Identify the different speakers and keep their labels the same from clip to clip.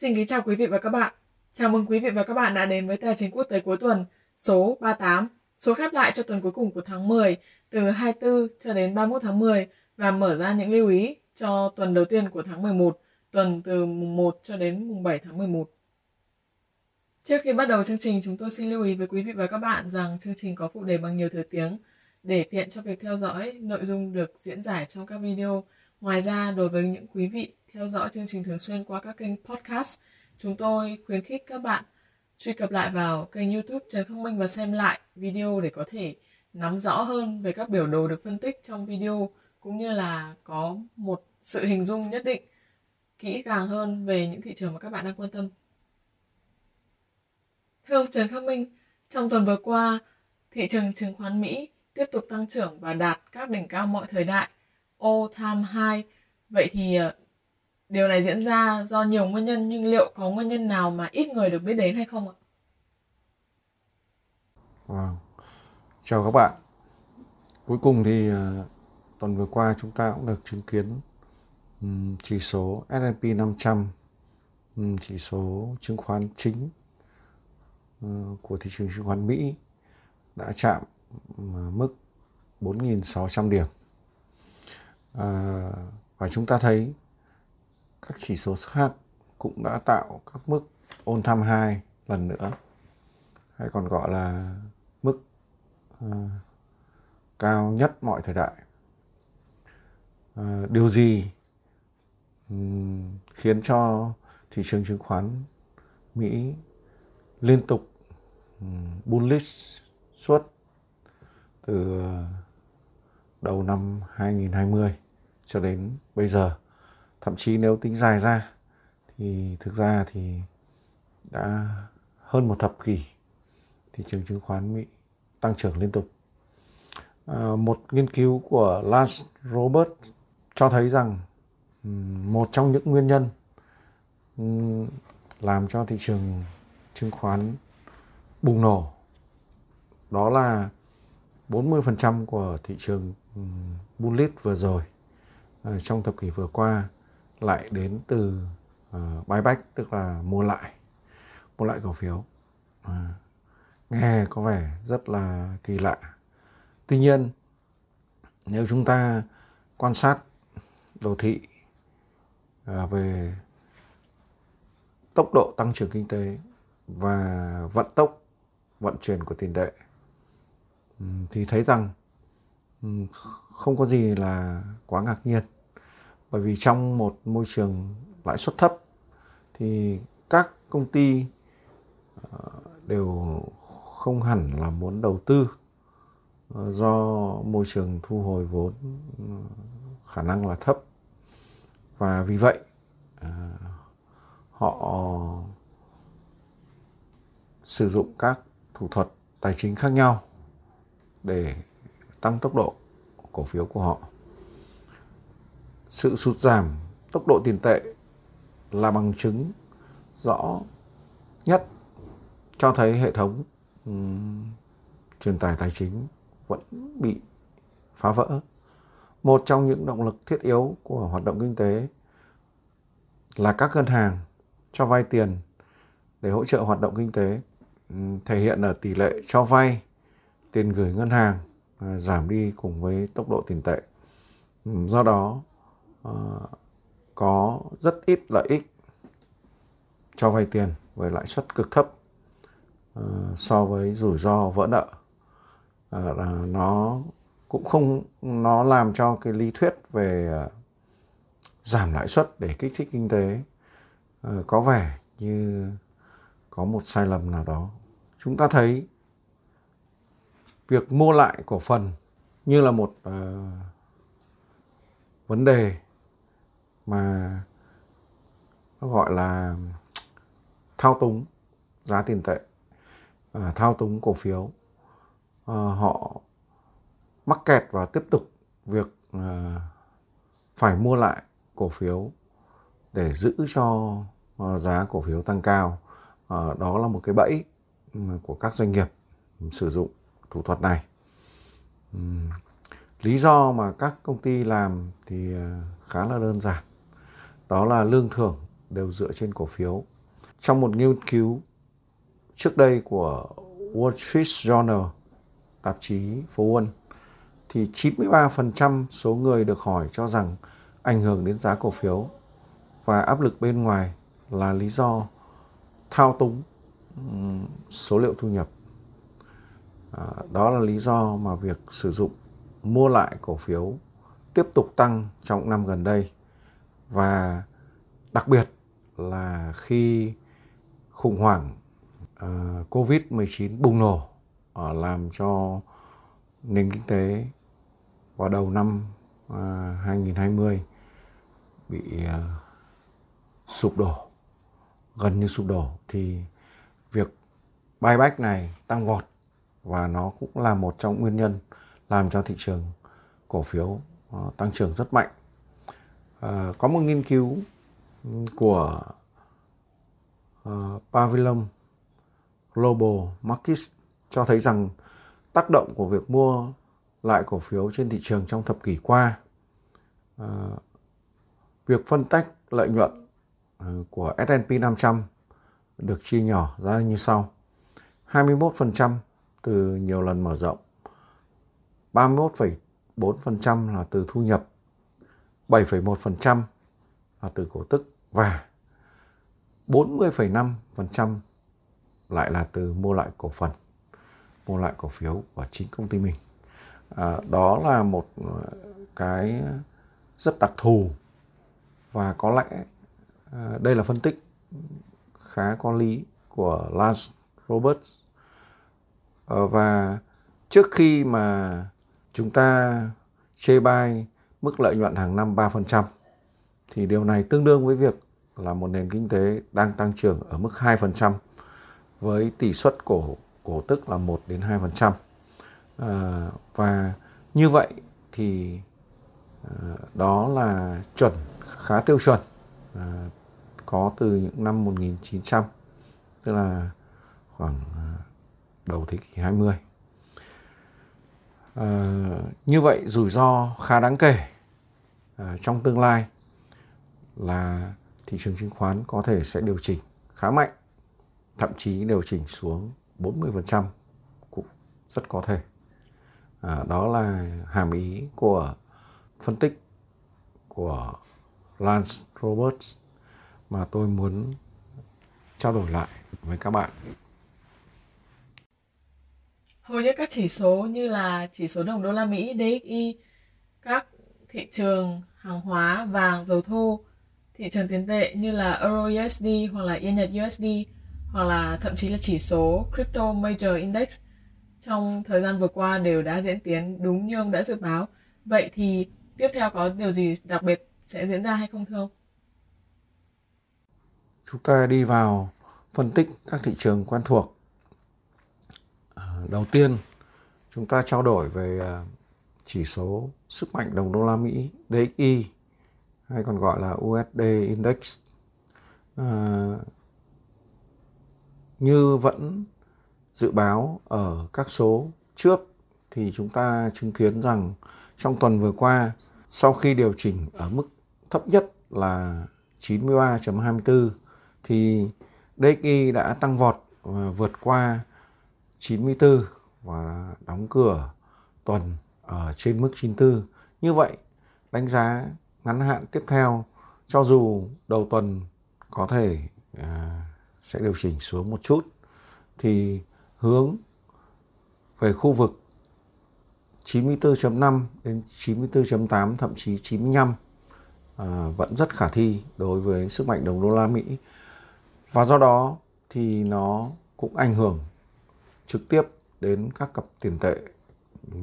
Speaker 1: Xin kính chào quý vị và các bạn. Chào mừng quý vị và các bạn đã đến với Tài chính quốc tế cuối tuần số 38, số khép lại cho tuần cuối cùng của tháng 10 từ 24 cho đến 31 tháng 10 và mở ra những lưu ý cho tuần đầu tiên của tháng 11, tuần từ mùng 1 cho đến mùng 7 tháng 11. Trước khi bắt đầu chương trình, chúng tôi xin lưu ý với quý vị và các bạn rằng chương trình có phụ đề bằng nhiều thứ tiếng để tiện cho việc theo dõi nội dung được diễn giải trong các video. Ngoài ra, đối với những quý vị theo dõi chương trình thường xuyên qua các kênh podcast, chúng tôi khuyến khích các bạn truy cập lại vào kênh YouTube Trần Khắc Minh và xem lại video để có thể nắm rõ hơn về các biểu đồ được phân tích trong video cũng như là có một sự hình dung nhất định kỹ càng hơn về những thị trường mà các bạn đang quan tâm. Thưa ông Trần Khắc Minh, trong tuần vừa qua, thị trường chứng khoán Mỹ tiếp tục tăng trưởng và đạt các đỉnh cao mọi thời đại, all time high. Vậy thì ờ, điều này diễn ra do nhiều nguyên nhân nhưng liệu có nguyên nhân nào mà ít người được biết đến hay không ạ?
Speaker 2: Wow. Chào các bạn. Cuối cùng thì ờ, tuần vừa qua chúng ta cũng được chứng kiến chỉ số S&P 500, chỉ số chứng khoán chính ờ, của thị trường chứng khoán Mỹ đã chạm mức 4.600 điểm à, và chúng ta thấy các chỉ số khác cũng đã tạo các mức all time high lần nữa. Hay còn gọi là mức à, cao nhất mọi thời đại. À, điều gì um, khiến cho thị trường chứng khoán Mỹ liên tục um, bullish suốt từ à, đầu năm 2020 cho đến bây giờ thậm chí nếu tính dài ra thì thực ra thì đã hơn một thập kỷ thị trường chứng khoán Mỹ tăng trưởng liên tục. À, một nghiên cứu của Lance Robert cho thấy rằng một trong những nguyên nhân làm cho thị trường chứng khoán bùng nổ đó là 40% của thị trường bullet vừa rồi ờ, trong thập kỷ vừa qua lại đến từ uh, buyback tức là mua lại mua lại cổ phiếu. À, nghe có vẻ rất là kỳ lạ. Tuy nhiên nếu chúng ta quan sát đồ thị uh, về tốc độ tăng trưởng kinh tế và vận tốc vận chuyển của tiền tệ thì thấy rằng Ừ, không có gì là quá ngạc nhiên. Bởi vì trong một môi trường lãi suất thấp, thì các công ty ờ, đều không hẳn là muốn đầu tư ờ, do môi trường thu hồi vốn ừ, khả năng là thấp. Và vì vậy ờ, họ sử dụng các thủ thuật tài chính khác nhau để tăng tốc độ cổ phiếu của họ sự sụt giảm tốc độ tiền tệ là bằng chứng rõ nhất cho thấy hệ thống um, truyền tải tài chính vẫn bị phá vỡ. Một trong những động lực thiết yếu của hoạt động kinh tế là các ngân hàng cho vay tiền để hỗ trợ hoạt động kinh tế thể hiện ở tỷ lệ cho vay tiền gửi ngân hàng À, giảm đi cùng với tốc độ tiền tệ. Ừ, do đó à, có rất ít lợi ích cho vay tiền với lãi suất cực thấp à, so với rủi ro vỡ nợ là nó cũng không, nó làm cho cái lý thuyết về giảm lãi suất để kích thích kinh tế có vẻ như có một sai lầm nào đó chúng ta thấy việc mua lại cổ phần như là một uh, vấn đề mà nó gọi là thao túng giá tiền tệ uh, thao túng cổ phiếu. Uh, họ mắc kẹt và tiếp tục việc uh, phải mua lại cổ phiếu để giữ cho uh, giá cổ phiếu tăng cao. Uh, đó là một cái bẫy ừ, của các doanh nghiệp sử dụng thủ thuật này lý do mà các công ty làm thì ờ, khá là đơn giản đó là lương thưởng đều dựa trên cổ phiếu. Trong một nghiên cứu trước đây của Wall Street Journal, tạp chí phố Wall, thì 93% số người được hỏi cho rằng ảnh hưởng đến giá cổ phiếu và áp lực bên ngoài là lý do thao túng số liệu thu nhập. À, đó là lý do mà việc sử dụng mua lại cổ phiếu tiếp tục tăng trong năm gần đây. Và đặc biệt là khi khủng hoảng à, uh, Covid-19 bùng nổ uh, làm cho nền kinh tế vào đầu năm à, uh, 2020 bị uh, sụp đổ gần như sụp đổ. Thì việc buyback này tăng vọt và nó cũng là một trong nguyên nhân làm cho thị trường cổ phiếu uh, tăng trưởng rất mạnh. Uh, có một nghiên cứu ừ, của uh, Pavilion Global Markets cho thấy rằng tác động của việc mua lại cổ phiếu trên thị trường trong thập kỷ qua, uh, việc phân tách lợi nhuận ừ, của S&P 500 được chia nhỏ ra như sau. 21% từ nhiều lần mở rộng, 31,4% là từ thu nhập, 7,1% là từ cổ tức và 40,5% lại là từ mua lại cổ phần, mua lại cổ phiếu của chính công ty mình. À, đó là một ờ, cái rất đặc thù và có lẽ à, đây là phân tích khá có lý của Lance Roberts Ờ, và trước khi mà chúng ta chê bai mức lợi nhuận hàng năm 3% thì điều này tương đương với việc là một nền kinh tế đang tăng trưởng ở mức 2% với tỷ suất cổ cổ tức là 1 đến 2%. À, ờ, và như vậy thì à, đó là chuẩn khá tiêu chuẩn à, có từ những năm 1900 tức là khoảng à, đầu thế kỷ 20. À, ờ, như vậy rủi ro khá đáng kể à, trong tương lai là thị trường chứng khoán có thể sẽ điều chỉnh khá mạnh, thậm chí điều chỉnh xuống 40% cũng rất có thể. À, đó là hàm ý của phân tích của Lance Roberts mà tôi muốn trao đổi lại với các bạn.
Speaker 1: Hầu như các chỉ số như là chỉ số đồng đô la Mỹ DXY, các thị trường hàng hóa, vàng, dầu thô thị trường tiền tệ như là Euro USD hoặc là Yên Nhật USD hoặc là thậm chí là chỉ số Crypto Major Index trong thời gian vừa qua đều đã diễn tiến đúng như ông đã dự báo. Vậy thì tiếp theo có điều gì đặc biệt sẽ diễn ra hay không thưa ông?
Speaker 2: Chúng ta đi vào phân tích các thị trường quen thuộc. Ờ, đầu tiên, chúng ta trao đổi về ờ, chỉ số sức mạnh đồng đô la Mỹ DXY hay còn gọi là USD Index. À, như vẫn dự báo ở các số trước thì chúng ta chứng kiến rằng trong tuần vừa qua sau khi điều chỉnh ở mức thấp nhất là 93.24 thì DXY đã tăng vọt và vượt qua 94 và đóng cửa tuần ở trên mức 94. Như vậy đánh giá ngắn hạn tiếp theo cho dù đầu tuần có thể à, sẽ điều chỉnh xuống một chút thì hướng về khu vực 94.5 đến 94.8 thậm chí 95 à, vẫn rất khả thi đối với sức mạnh đồng đô la Mỹ và do đó thì nó cũng ảnh hưởng trực tiếp đến các cặp tiền tệ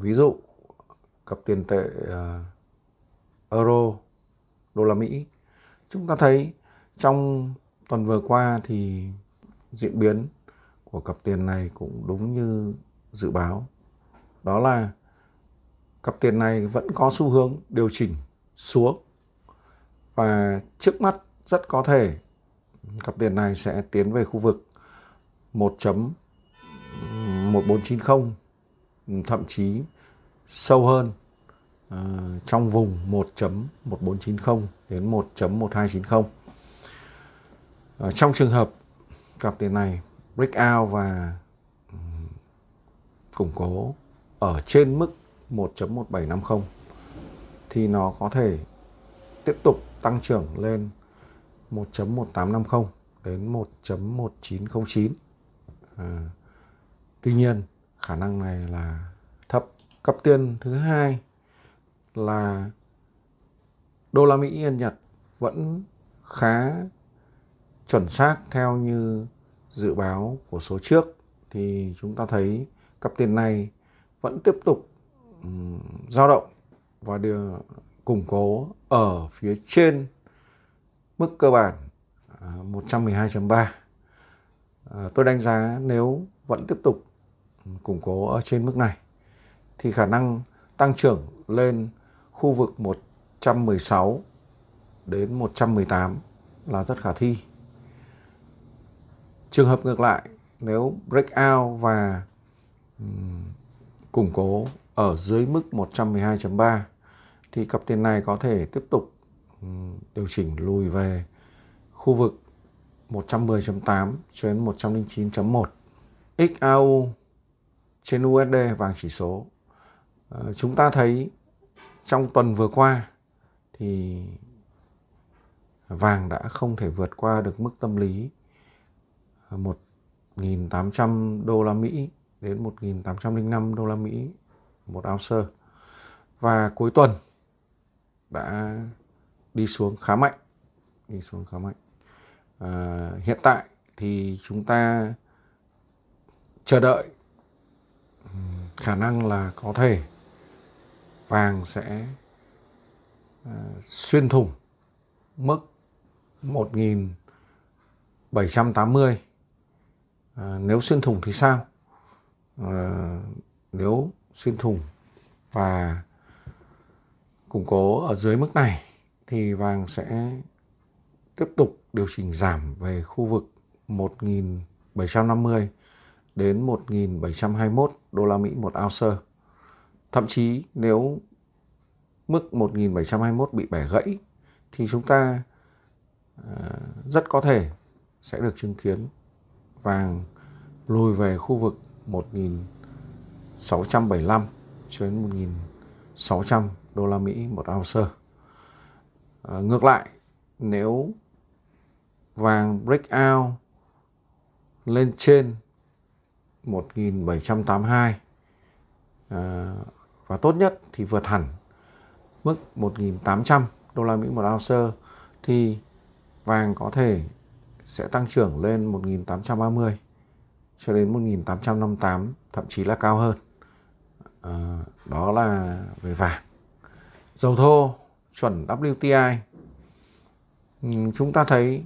Speaker 2: ví dụ cặp tiền tệ uh, euro đô la Mỹ. Chúng ta thấy trong tuần vừa qua thì diễn biến của cặp tiền này cũng đúng như dự báo. Đó là cặp tiền này vẫn có xu hướng điều chỉnh xuống và trước mắt rất có thể cặp tiền này sẽ tiến về khu vực 1.1490 thậm chí sâu hơn uh, trong vùng 1.1490 đến 1.1290. Ở ờ, trong trường hợp cặp tiền này breakout và củng cố ở trên mức 1.1750 thì nó có thể tiếp tục tăng trưởng lên 1.1850 đến 1.1909. À, tuy nhiên, khả năng này là thấp. Cặp tiền thứ hai là đô la Mỹ, Yên Nhật, vẫn khá chuẩn xác theo như dự báo của số trước thì chúng ta thấy cặp tiền này vẫn tiếp tục dao động và đưa, củng cố ở phía trên mức cơ bản à, 112.3. À, tôi đánh giá nếu vẫn tiếp tục củng cố ở trên mức này thì khả năng tăng trưởng lên khu vực 116 đến 118 là rất khả thi. Trường hợp ngược lại, nếu breakout và um, củng cố ở dưới mức 112.3 thì cặp tiền này có thể tiếp tục um, điều chỉnh lùi về khu vực 110.8 cho đến 109.1. XAU trên USD vàng chỉ số. Ờ, chúng ta thấy trong tuần vừa qua thì vàng đã không thể vượt qua được mức tâm lý ờ, 1.800 đô la Mỹ đến 1.805 đô la Mỹ, một ounce và cuối tuần đã đi xuống khá mạnh, đi xuống khá mạnh à, hiện tại thì chúng ta chờ đợi khả năng là có thể vàng sẽ ờ, xuyên thủng mức 1780 à, ờ, nếu xuyên thủng thì sao? À, nếu xuyên thủng và củng cố ở dưới mức này thì vàng sẽ tiếp tục điều chỉnh giảm về khu vực 1750 đến 1721 đô la Mỹ một ounce. Thậm chí nếu mức 1721 bị bẻ gãy thì chúng ta ờ, rất có thể sẽ được chứng kiến vàng lùi về khu vực 1675 cho đến 1600 đô la Mỹ một ounce. À, ngược lại, nếu vàng breakout lên trên 1782 à, ờ, và tốt nhất thì vượt hẳn mức 1.800 đô la Mỹ một ounce. Thì vàng có thể sẽ tăng trưởng lên 1830 cho đến 1858 thậm chí là cao hơn. À, đó là về vàng. Dầu thô chuẩn WTI chúng ta thấy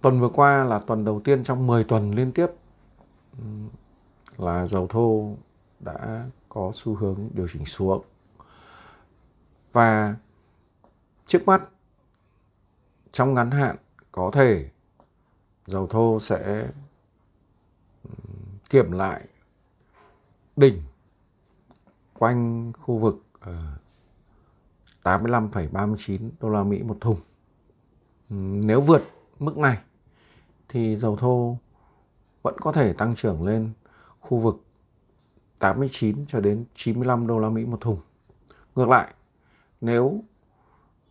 Speaker 2: tuần vừa qua là tuần đầu tiên trong 10 tuần liên tiếp là dầu thô đã có xu hướng điều chỉnh xuống và trước mắt trong ngắn hạn có thể dầu thô sẽ kiểm lại đỉnh quanh khu vực ờ, 85,39 đô la Mỹ một thùng. Nếu vượt mức này thì dầu thô vẫn có thể tăng trưởng lên khu vực 89 cho đến 95 đô la Mỹ một thùng. Ngược lại, nếu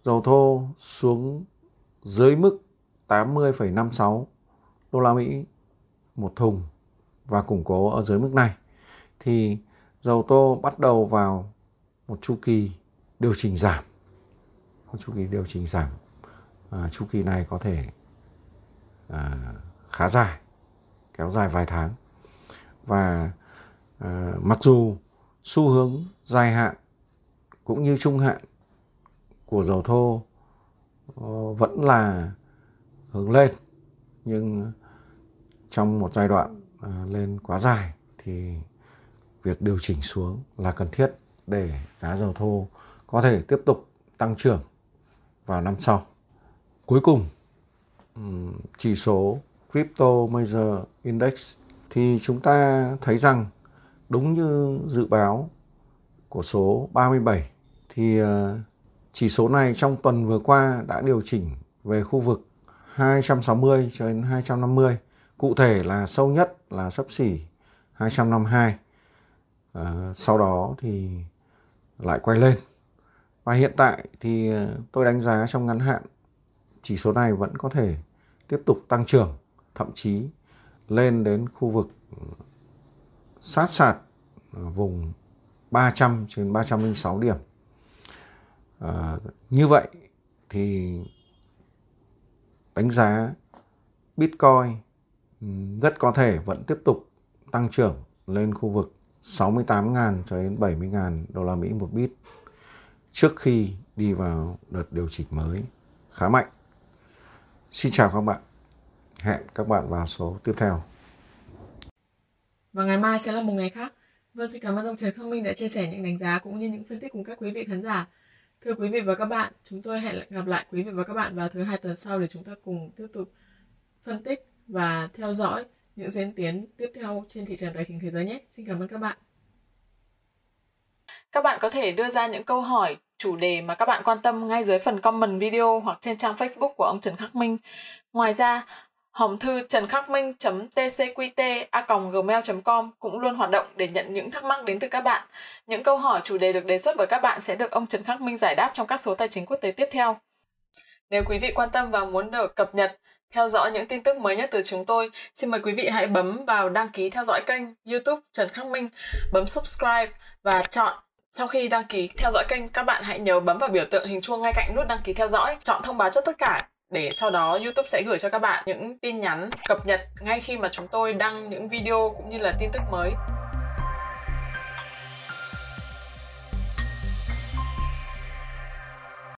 Speaker 2: dầu thô xuống dưới mức 80,56 đô la Mỹ một thùng và củng cố ở dưới mức này thì dầu thô bắt đầu vào một chu kỳ điều chỉnh giảm một chu kỳ điều chỉnh giảm à, chu kỳ này có thể à, khá dài kéo dài vài tháng và à, mặc dù xu hướng dài hạn cũng như trung hạn của dầu thô ờ, vẫn là hướng lên nhưng trong một giai đoạn à, lên quá dài thì việc điều chỉnh xuống là cần thiết để giá dầu thô có thể tiếp tục tăng trưởng vào năm sau. Cuối cùng, chỉ số Crypto Major Index thì chúng ta thấy rằng đúng như dự báo của số 37 thì ờ, chỉ số này trong tuần vừa qua đã điều chỉnh về khu vực 260 cho đến 250. Cụ thể là sâu nhất là sấp xỉ 252. À, ờ, sau đó thì lại quay lên. Và hiện tại thì ờ, tôi đánh giá trong ngắn hạn chỉ số này vẫn có thể tiếp tục tăng trưởng, thậm chí lên đến khu vực ừ, sát sạt vùng 300 trên 306 điểm. À, như vậy thì đánh giá Bitcoin ừ, rất có thể vẫn tiếp tục tăng trưởng lên khu vực 68.000 cho đến 70.000 đô la Mỹ một bit trước khi đi vào đợt điều chỉnh mới khá mạnh. Xin chào các bạn. Hẹn các bạn vào số tiếp theo.
Speaker 1: Và ngày mai sẽ là một ngày khác. Vâng, xin cảm ơn ông Trần Khắc Minh đã chia sẻ những đánh giá cũng như những phân tích cùng các quý vị khán giả. Thưa quý vị và các bạn, chúng tôi hẹn gặp lại quý vị và các bạn vào thứ hai tuần sau để chúng ta cùng tiếp tục phân tích và theo dõi những diễn tiến tiếp theo trên thị trường tài chính thế giới nhé. Xin cảm ơn các bạn. Các bạn có thể đưa ra những câu hỏi, chủ đề mà các bạn quan tâm ngay dưới phần comment video hoặc trên trang Facebook của ông Trần Khắc Minh. Ngoài ra, hòm thư trần khắc minh tcqt a gmail com cũng luôn hoạt động để nhận những thắc mắc đến từ các bạn. Những câu hỏi chủ đề được đề xuất bởi các bạn sẽ được ông Trần Khắc Minh giải đáp trong các số tài chính quốc tế tiếp theo. Nếu quý vị quan tâm và muốn được cập nhật, theo dõi những tin tức mới nhất từ chúng tôi, xin mời quý vị hãy bấm vào đăng ký theo dõi kênh YouTube Trần Khắc Minh, bấm subscribe và chọn sau khi đăng ký theo dõi kênh, các bạn hãy nhớ bấm vào biểu tượng hình chuông ngay cạnh nút đăng ký theo dõi, chọn thông báo cho tất cả để sau đó YouTube sẽ gửi cho các bạn những tin nhắn cập nhật ngay khi mà chúng tôi đăng những video cũng như là tin tức mới.